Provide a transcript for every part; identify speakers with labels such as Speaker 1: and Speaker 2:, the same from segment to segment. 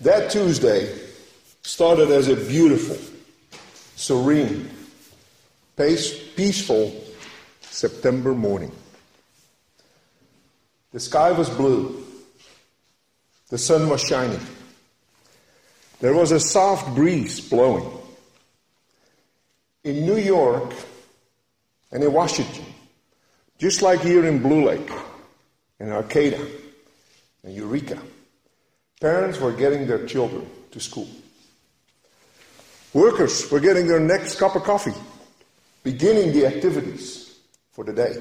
Speaker 1: That Tuesday started as a beautiful, serene, peaceful September morning. The sky was blue. The sun was shining. There was a soft breeze blowing. In New York and in Washington, just like here in Blue Lake, in Arcata, and Eureka, parents were getting their children to school. Workers were getting their next cup of coffee, beginning the activities for the day.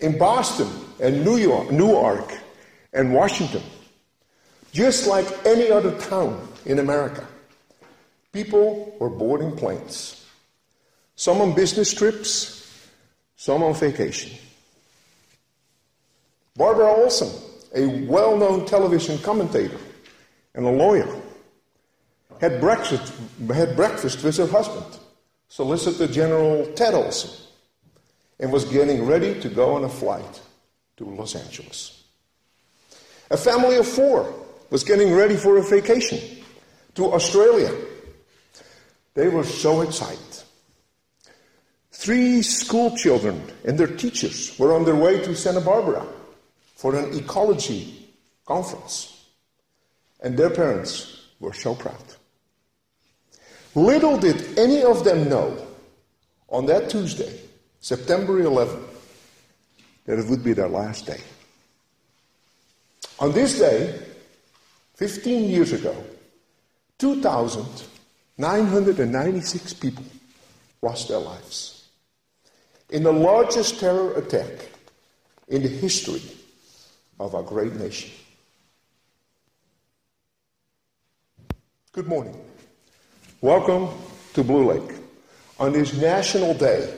Speaker 1: In Boston and New York, Newark and Washington, just like any other town in America, people were boarding planes. Some on business trips, some on vacation. Barbara Olson, a well known television commentator and a lawyer, had breakfast, had breakfast with her husband, Solicitor General Ted Olson, and was getting ready to go on a flight to Los Angeles. A family of four was getting ready for a vacation to Australia. They were so excited. Three school children and their teachers were on their way to Santa Barbara for an ecology conference. And their parents were so proud. Little did any of them know on that Tuesday, September 11, that it would be their last day. On this day, 15 years ago, 2,996 people lost their lives in the largest terror attack in the history of our great nation. Good morning. Welcome to Blue Lake on this National Day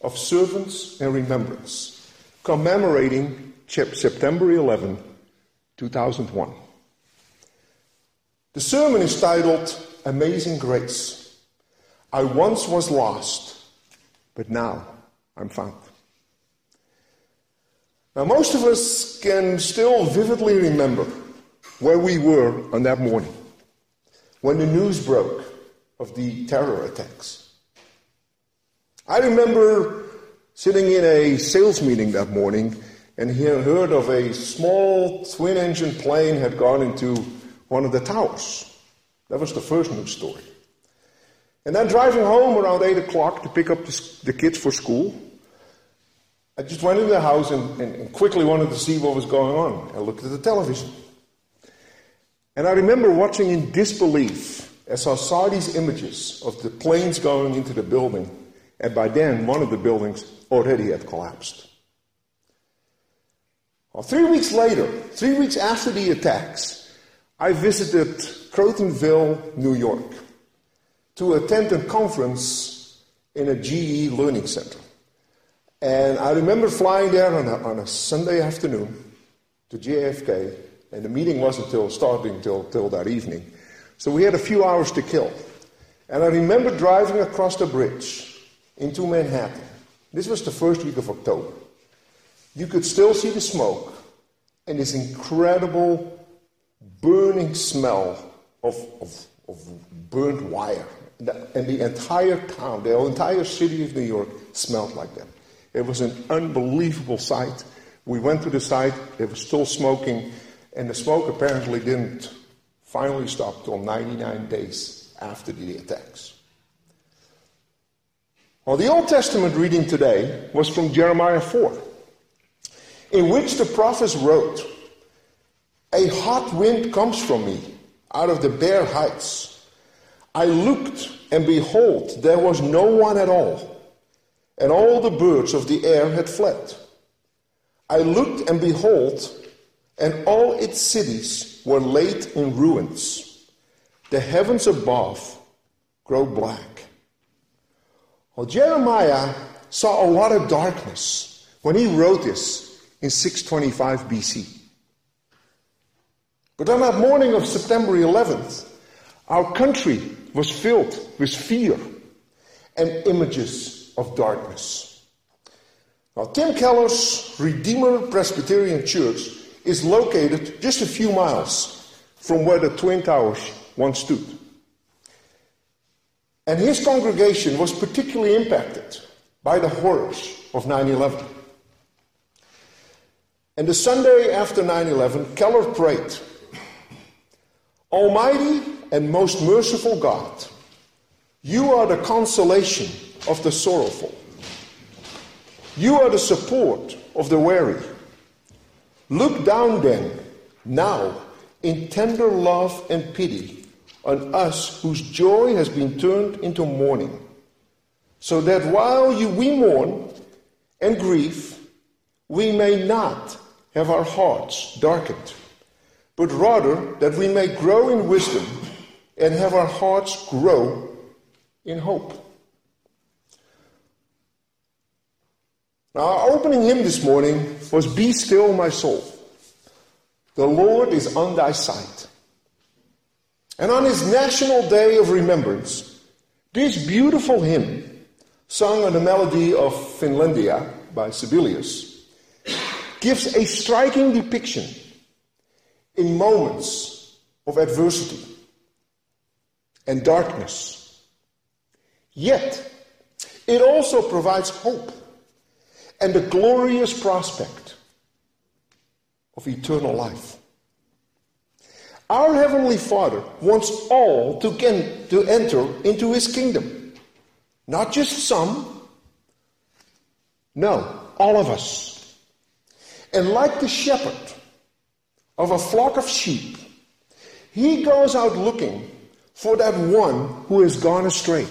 Speaker 1: of Service and Remembrance, commemorating September 11, 2001. The sermon is titled Amazing Grace. I once was lost, but now I'm found. Now, most of us can still vividly remember where we were on that morning when the news broke of the terror attacks. I remember sitting in a sales meeting that morning and heard of a small twin engine plane had gone into one of the towers. That was the first news story. And then driving home around 8 o'clock to pick up the kids for school, I just went into the house and, and, and quickly wanted to see what was going on. I looked at the television. And I remember watching in disbelief as I saw these images of the planes going into the building. And by then, one of the buildings already had collapsed. Well, three weeks later, three weeks after the attacks, I visited Crotonville, New York, to attend a conference in a GE Learning Center. And I remember flying there on a, on a Sunday afternoon to JFK, and the meeting wasn't until starting until till that evening. So we had a few hours to kill. And I remember driving across the bridge into Manhattan. This was the first week of October. You could still see the smoke and this incredible burning smell of, of, of burnt wire. And the entire town, the entire city of New York smelled like that. It was an unbelievable sight. We went to the site, it was still smoking, and the smoke apparently didn't finally stop till 99 days after the attacks. Well, the Old Testament reading today was from Jeremiah 4, in which the prophet wrote, A hot wind comes from me out of the bare heights. I looked, and behold, there was no one at all and all the birds of the air had fled. I looked, and behold, and all its cities were laid in ruins. The heavens above grow black. Well, Jeremiah saw a lot of darkness when he wrote this in 625 BC. But on that morning of September 11th, our country was filled with fear and images of darkness. Now, Tim Keller's Redeemer Presbyterian Church is located just a few miles from where the Twin Towers once stood. And his congregation was particularly impacted by the horrors of 9 11. And the Sunday after 9 11, Keller prayed Almighty and most merciful God, you are the consolation of the sorrowful. You are the support of the weary. Look down then, now, in tender love and pity on us whose joy has been turned into mourning, so that while you, we mourn and grieve, we may not have our hearts darkened, but rather that we may grow in wisdom and have our hearts grow in hope. Now, our opening hymn this morning was Be Still, My Soul. The Lord is on thy side. And on his National Day of Remembrance, this beautiful hymn, sung on the melody of Finlandia by Sibelius, gives a striking depiction in moments of adversity and darkness. Yet, it also provides hope and the glorious prospect of eternal life. Our Heavenly Father wants all to, to enter into His kingdom. Not just some. No, all of us. And like the shepherd of a flock of sheep, he goes out looking for that one who has gone astray.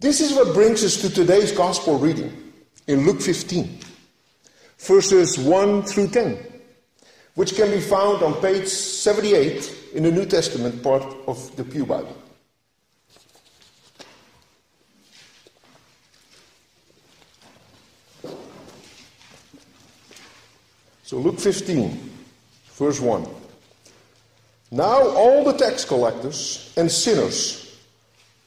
Speaker 1: This is what brings us to today's gospel reading in Luke 15, verses 1 through 10, which can be found on page 78 in the New Testament part of the Pew Bible. So Luke 15, verse 1. Now all the tax collectors and sinners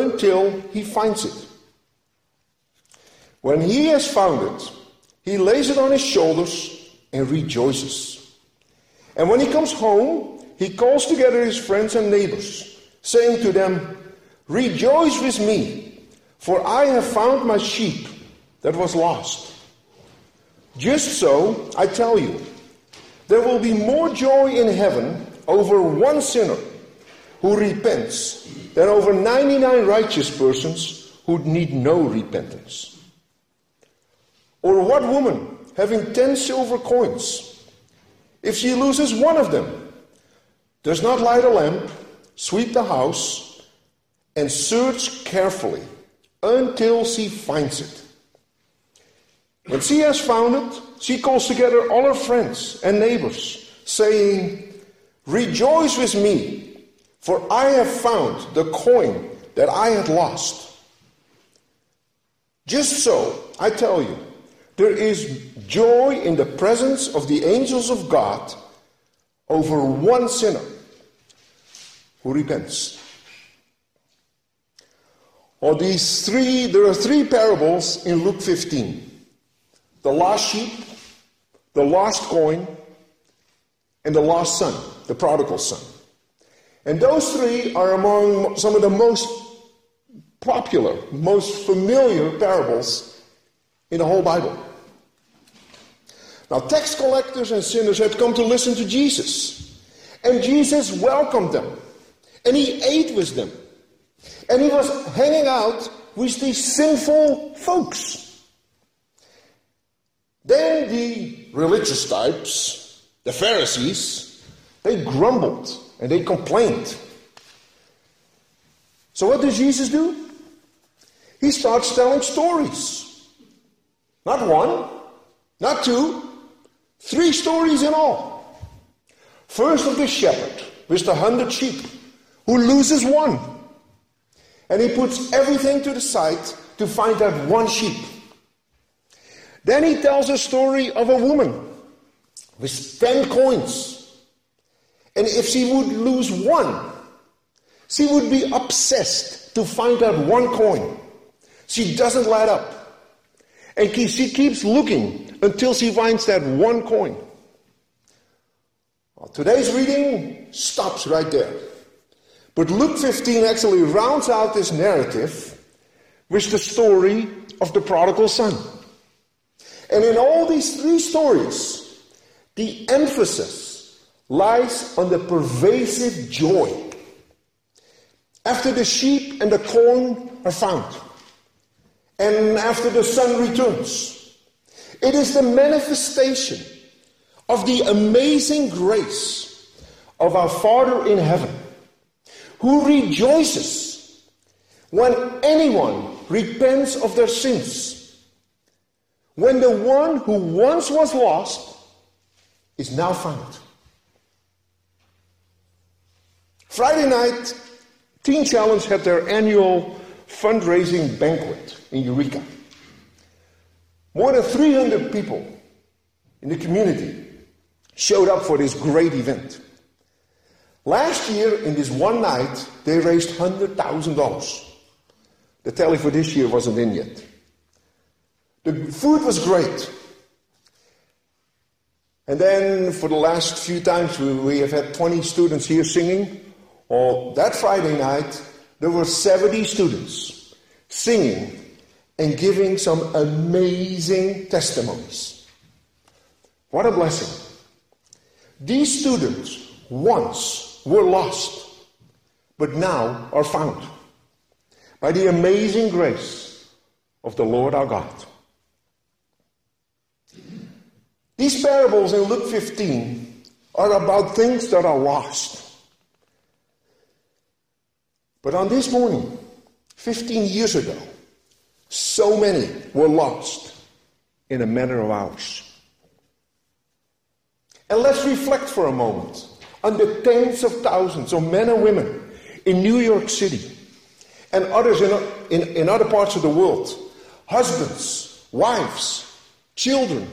Speaker 1: until he finds it. When he has found it, he lays it on his shoulders and rejoices. And when he comes home, he calls together his friends and neighbors, saying to them, Rejoice with me, for I have found my sheep that was lost. Just so, I tell you, there will be more joy in heaven over one sinner who repents than over 99 righteous persons who need no repentance. Or what woman, having 10 silver coins, if she loses one of them, does not light a lamp, sweep the house, and search carefully until she finds it? When she has found it, she calls together all her friends and neighbors, saying, Rejoice with me, for I have found the coin that I had lost. Just so, I tell you, there is joy in the presence of the angels of God over one sinner who repents. Or these three, there are three parables in Luke 15 the lost sheep, the lost coin, and the lost son, the prodigal son. And those three are among some of the most popular, most familiar parables in the whole Bible. Now, tax collectors and sinners had come to listen to Jesus. And Jesus welcomed them. And he ate with them. And he was hanging out with these sinful folks. Then the religious types, the Pharisees, they grumbled and they complained. So what does Jesus do? He starts telling stories. Not one, not two, three stories in all. First of the shepherd with the hundred sheep who loses one. And he puts everything to the side to find that one sheep. Then he tells a story of a woman with 10 coins. And if she would lose one, she would be obsessed to find that one coin. She doesn't let up. And she keeps looking until she finds that one coin. Well, today's reading stops right there. But Luke 15 actually rounds out this narrative with the story of the prodigal son. And in all these three stories, the emphasis lies on the pervasive joy. After the sheep and the corn are found, and after the son returns, it is the manifestation of the amazing grace of our Father in heaven who rejoices when anyone repents of their sins. When the one who once was lost is now found. Friday night, Teen Challenge had their annual fundraising banquet in Eureka. More than 300 people in the community showed up for this great event. Last year, in this one night, they raised $100,000. The tally for this year wasn't in yet. The food was great. And then for the last few times, we, have had 20 students here singing. Well, that Friday night, there were 70 students singing and giving some amazing testimonies. What a blessing. These students once were lost, but now are found by the amazing grace of the Lord our God. These parables in Luke 15 are about things that are lost. But on this morning, 15 years ago, so many were lost in a matter of hours. And let's reflect for a moment on the tens of thousands of men and women in New York City and others in, in, in other parts of the world husbands, wives, children,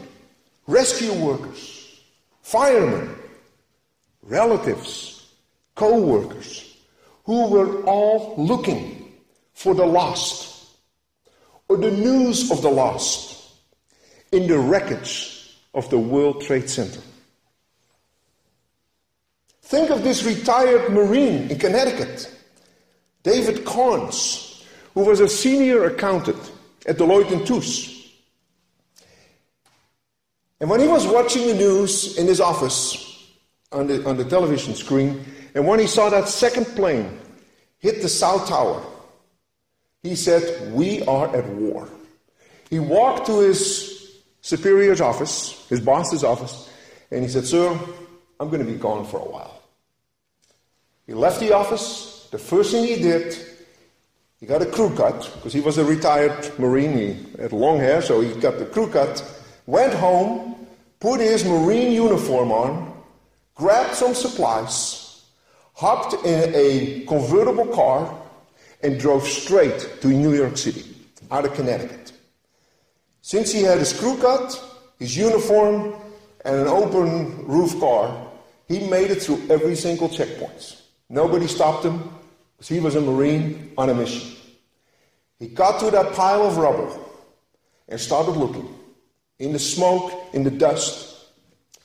Speaker 1: rescue workers, firemen, relatives, co workers, who were all looking for the lost or the news of the lost in the wreckage of the World Trade Center. Think of this retired Marine in Connecticut, David Karnes, who was a senior accountant at Deloitte and Touche. And when he was watching the news in his office on the, on the television screen, and when he saw that second plane hit the South Tower, he said, We are at war. He walked to his superior's office, his boss's office, and he said, Sir, I'm going to be gone for a while. He left the office. The first thing he did, he got a crew cut because he was a retired Marine. He had long hair, so he got the crew cut. Went home, put his Marine uniform on, grabbed some supplies, hopped in a convertible car, and drove straight to New York City out of Connecticut. Since he had his crew cut, his uniform, and an open roof car, he made it through every single checkpoint. Nobody stopped him because he was a Marine on a mission. He got to that pile of rubble and started looking in the smoke, in the dust,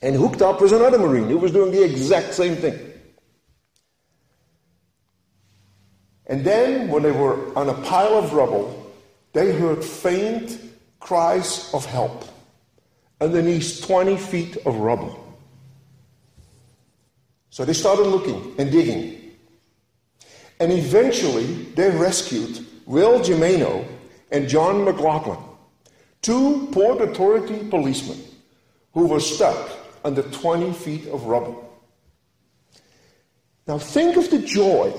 Speaker 1: and hooked up with another Marine who was doing the exact same thing. And then, when they were on a pile of rubble, they heard faint cries of help underneath 20 feet of rubble. So they started looking and digging. And eventually they rescued Will Jimeno and John McLaughlin, two Port Authority policemen who were stuck under 20 feet of rubble. Now think of the joy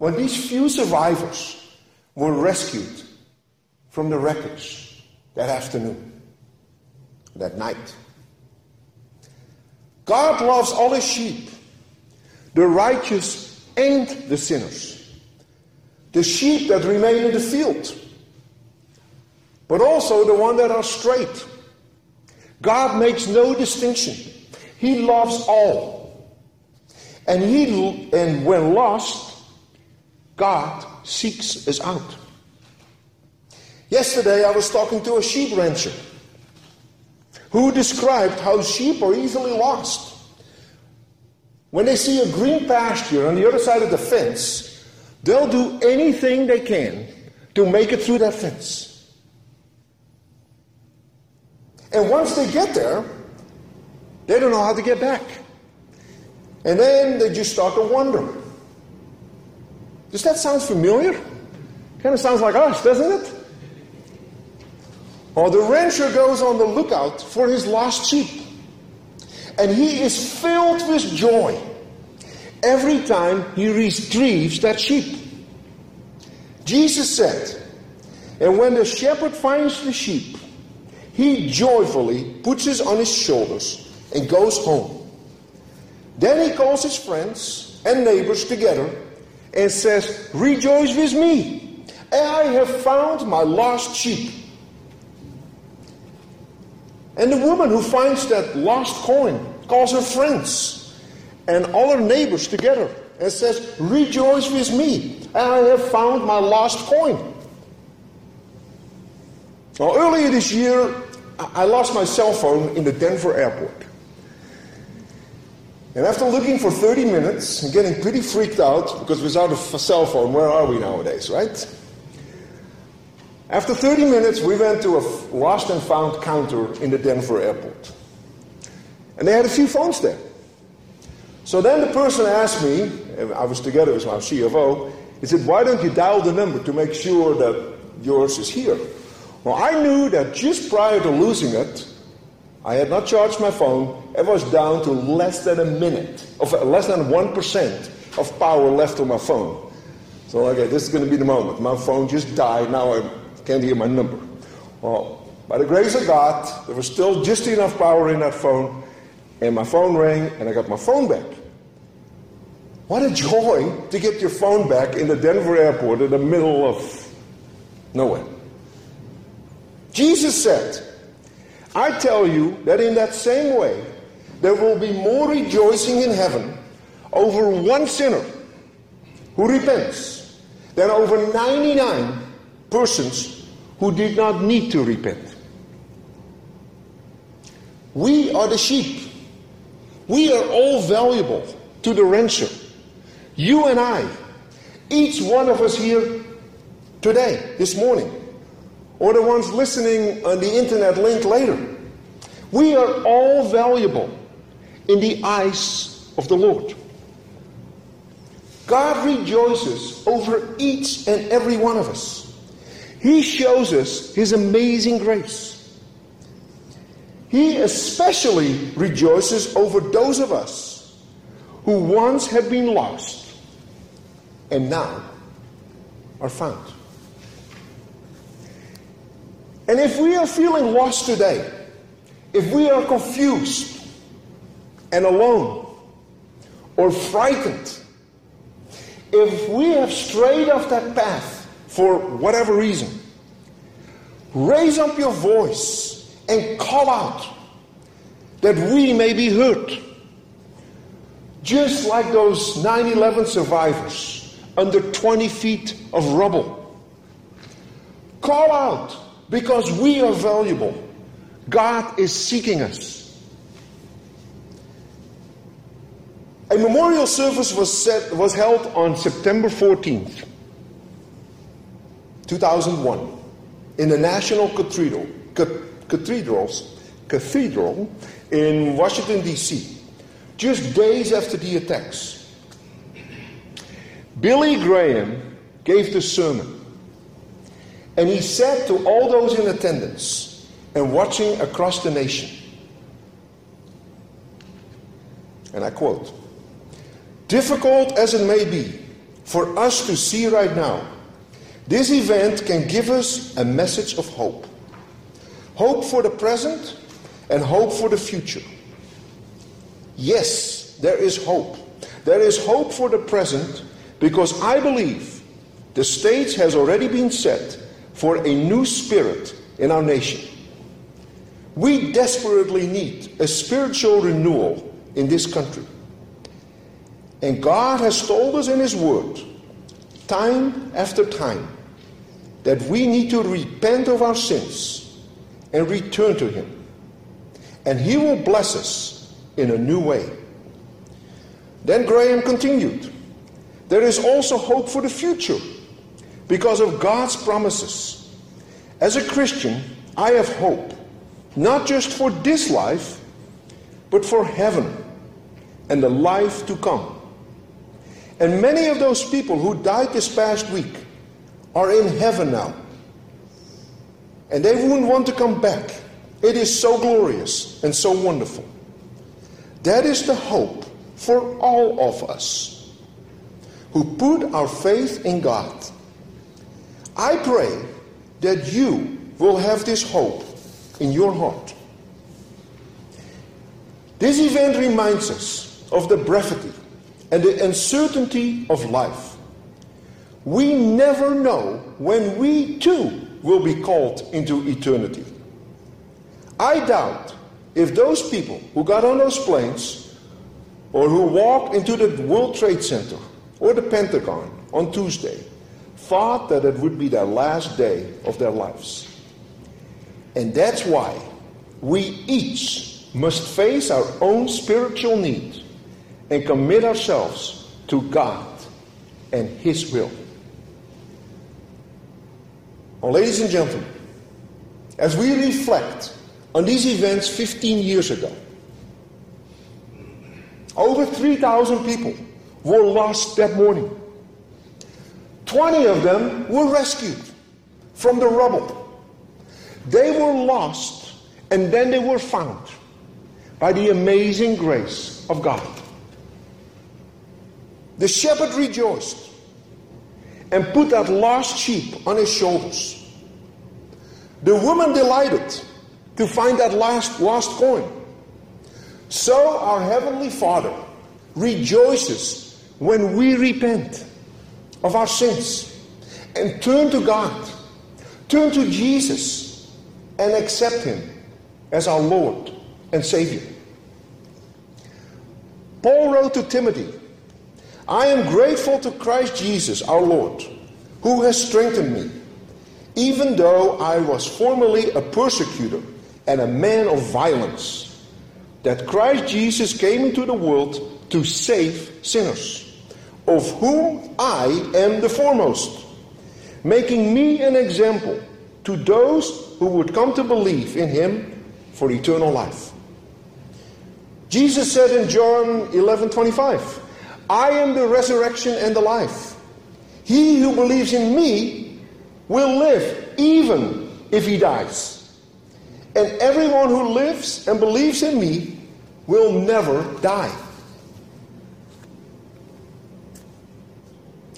Speaker 1: when these few survivors were rescued from the wreckage that afternoon, that night. God loves all his sheep the righteous and the sinners, the sheep that remain in the field, but also the one that are straight. God makes no distinction. He loves all. And he and when lost, God seeks us out. Yesterday I was talking to a sheep rancher who described how sheep are easily lost. When they see a green pasture on the other side of the fence, they'll do anything they can to make it through that fence. And once they get there, they don't know how to get back. And then they just start to wonder. Does that sound familiar? Kind of sounds like us, doesn't it? Or the rancher goes on the lookout for his lost sheep. And he is filled with joy every time he retrieves that sheep. Jesus said, And when the shepherd finds the sheep, he joyfully puts it on his shoulders and goes home. Then he calls his friends and neighbors together and says, Rejoice with me, I have found my lost sheep. And the woman who finds that lost coin calls her friends and all her neighbors together and says, Rejoice with me, I have found my lost coin. Now, earlier this year, I lost my cell phone in the Denver airport. And after looking for 30 minutes and getting pretty freaked out, because without a cell phone, where are we nowadays, right? After 30 minutes, we went to a lost and found counter in the Denver airport. And they had a few phones there. So then the person asked me, and I was together with my CFO, he said, Why don't you dial the number to make sure that yours is here? Well, I knew that just prior to losing it, I had not charged my phone. It was down to less than a minute, of less than 1% of power left on my phone. So, okay, this is going to be the moment. My phone just died. Now I can't hear my number. Well, by the grace of God, there was still just enough power in that phone, and my phone rang, and I got my phone back. What a joy to get your phone back in the Denver airport in the middle of nowhere. Jesus said, I tell you that in that same way, there will be more rejoicing in heaven over one sinner who repents than over 99 persons who did not need to repent. We are the sheep. We are all valuable to the rancher. You and I, each one of us here today, this morning, or the ones listening on the internet link later. We are all valuable in the eyes of the Lord. God rejoices over each and every one of us. He shows us His amazing grace. He especially rejoices over those of us who once have been lost and now are found. And if we are feeling lost today, if we are confused and alone or frightened, if we have strayed off that path for whatever reason, raise up your voice and call out that we may be heard. Just like those 9 11 survivors under 20 feet of rubble. Call out because we are valuable. God is seeking us. A memorial service was, set, was held on September 14th, 2001, in the National Cathedral, Cathedrals, Cathedral in Washington, D.C., just days after the attacks. Billy Graham gave the sermon and he said to all those in attendance and watching across the nation, and I quote, difficult as it may be for us to see right now, this event can give us a message of hope. Hope for the present and hope for the future. Yes, there is hope. There is hope for the present because I believe the stage has already been set for a new spirit in our nation. We desperately need a spiritual renewal in this country. And God has told us in His Word, time after time, that we need to repent of our sins and return to Him. And He will bless us in a new way. Then Graham continued there is also hope for the future because of God's promises. As a Christian, I have hope, not just for this life, but for heaven and the life to come. And many of those people who died this past week are in heaven now. And they wouldn't want to come back. It is so glorious and so wonderful. That is the hope for all of us who put our faith in God. I pray that you will have this hope in your heart. This event reminds us of the brevity and the uncertainty of life. We never know when we too will be called into eternity. I doubt if those people who got on those planes or who walked into the World Trade Center or the Pentagon on Tuesday thought that it would be their last day of their lives. And that's why we each must face our own spiritual need and commit ourselves to God and His will. Well, ladies and gentlemen, as we reflect on these events 15 years ago, over 3,000 people were lost that morning. 20 of them were rescued from the rubble. They were lost and then they were found by the amazing grace of God. The shepherd rejoiced and put that lost sheep on his shoulders. The woman delighted to find that last lost coin. So our Heavenly Father rejoices when we repent of our sins and turn to God, turn to Jesus, and accept Him as our Lord and Savior. Paul wrote to Timothy, I am grateful to Christ Jesus our Lord, who has strengthened me, even though I was formerly a persecutor and a man of violence, that Christ Jesus came into the world to save sinners, of whom I am the foremost, making me an example to those who would come to believe in him for eternal life. Jesus said in John 11 25, I am the resurrection and the life. He who believes in me will live even if he dies. And everyone who lives and believes in me will never die.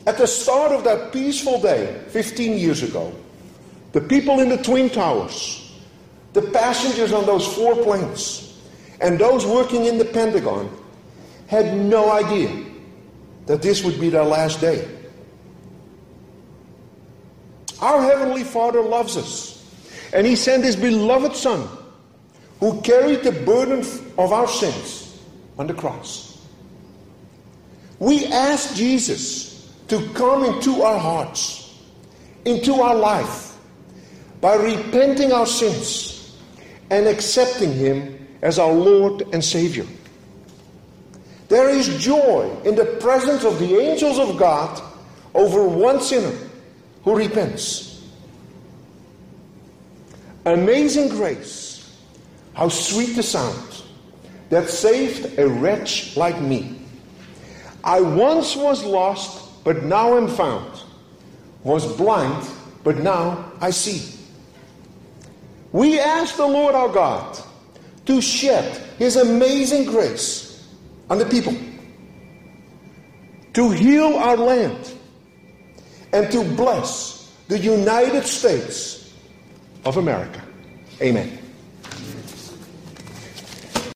Speaker 1: At the start of that peaceful day, 15 years ago, the people in the Twin Towers, the passengers on those four planes, and those working in the Pentagon had no idea that this would be their last day. Our Heavenly Father loves us, and He sent His beloved Son, who carried the burden of our sins on the cross. We ask Jesus to come into our hearts, into our life, by repenting our sins and accepting Him as our Lord and Savior. There is joy in the presence of the angels of God over one sinner who repents. Amazing grace, how sweet the sound that saved a wretch like me. I once was lost, but now I'm found, was blind, but now I see. We ask the Lord our God to shed His amazing grace on the people, to heal our land, and to bless the United States of America. Amen.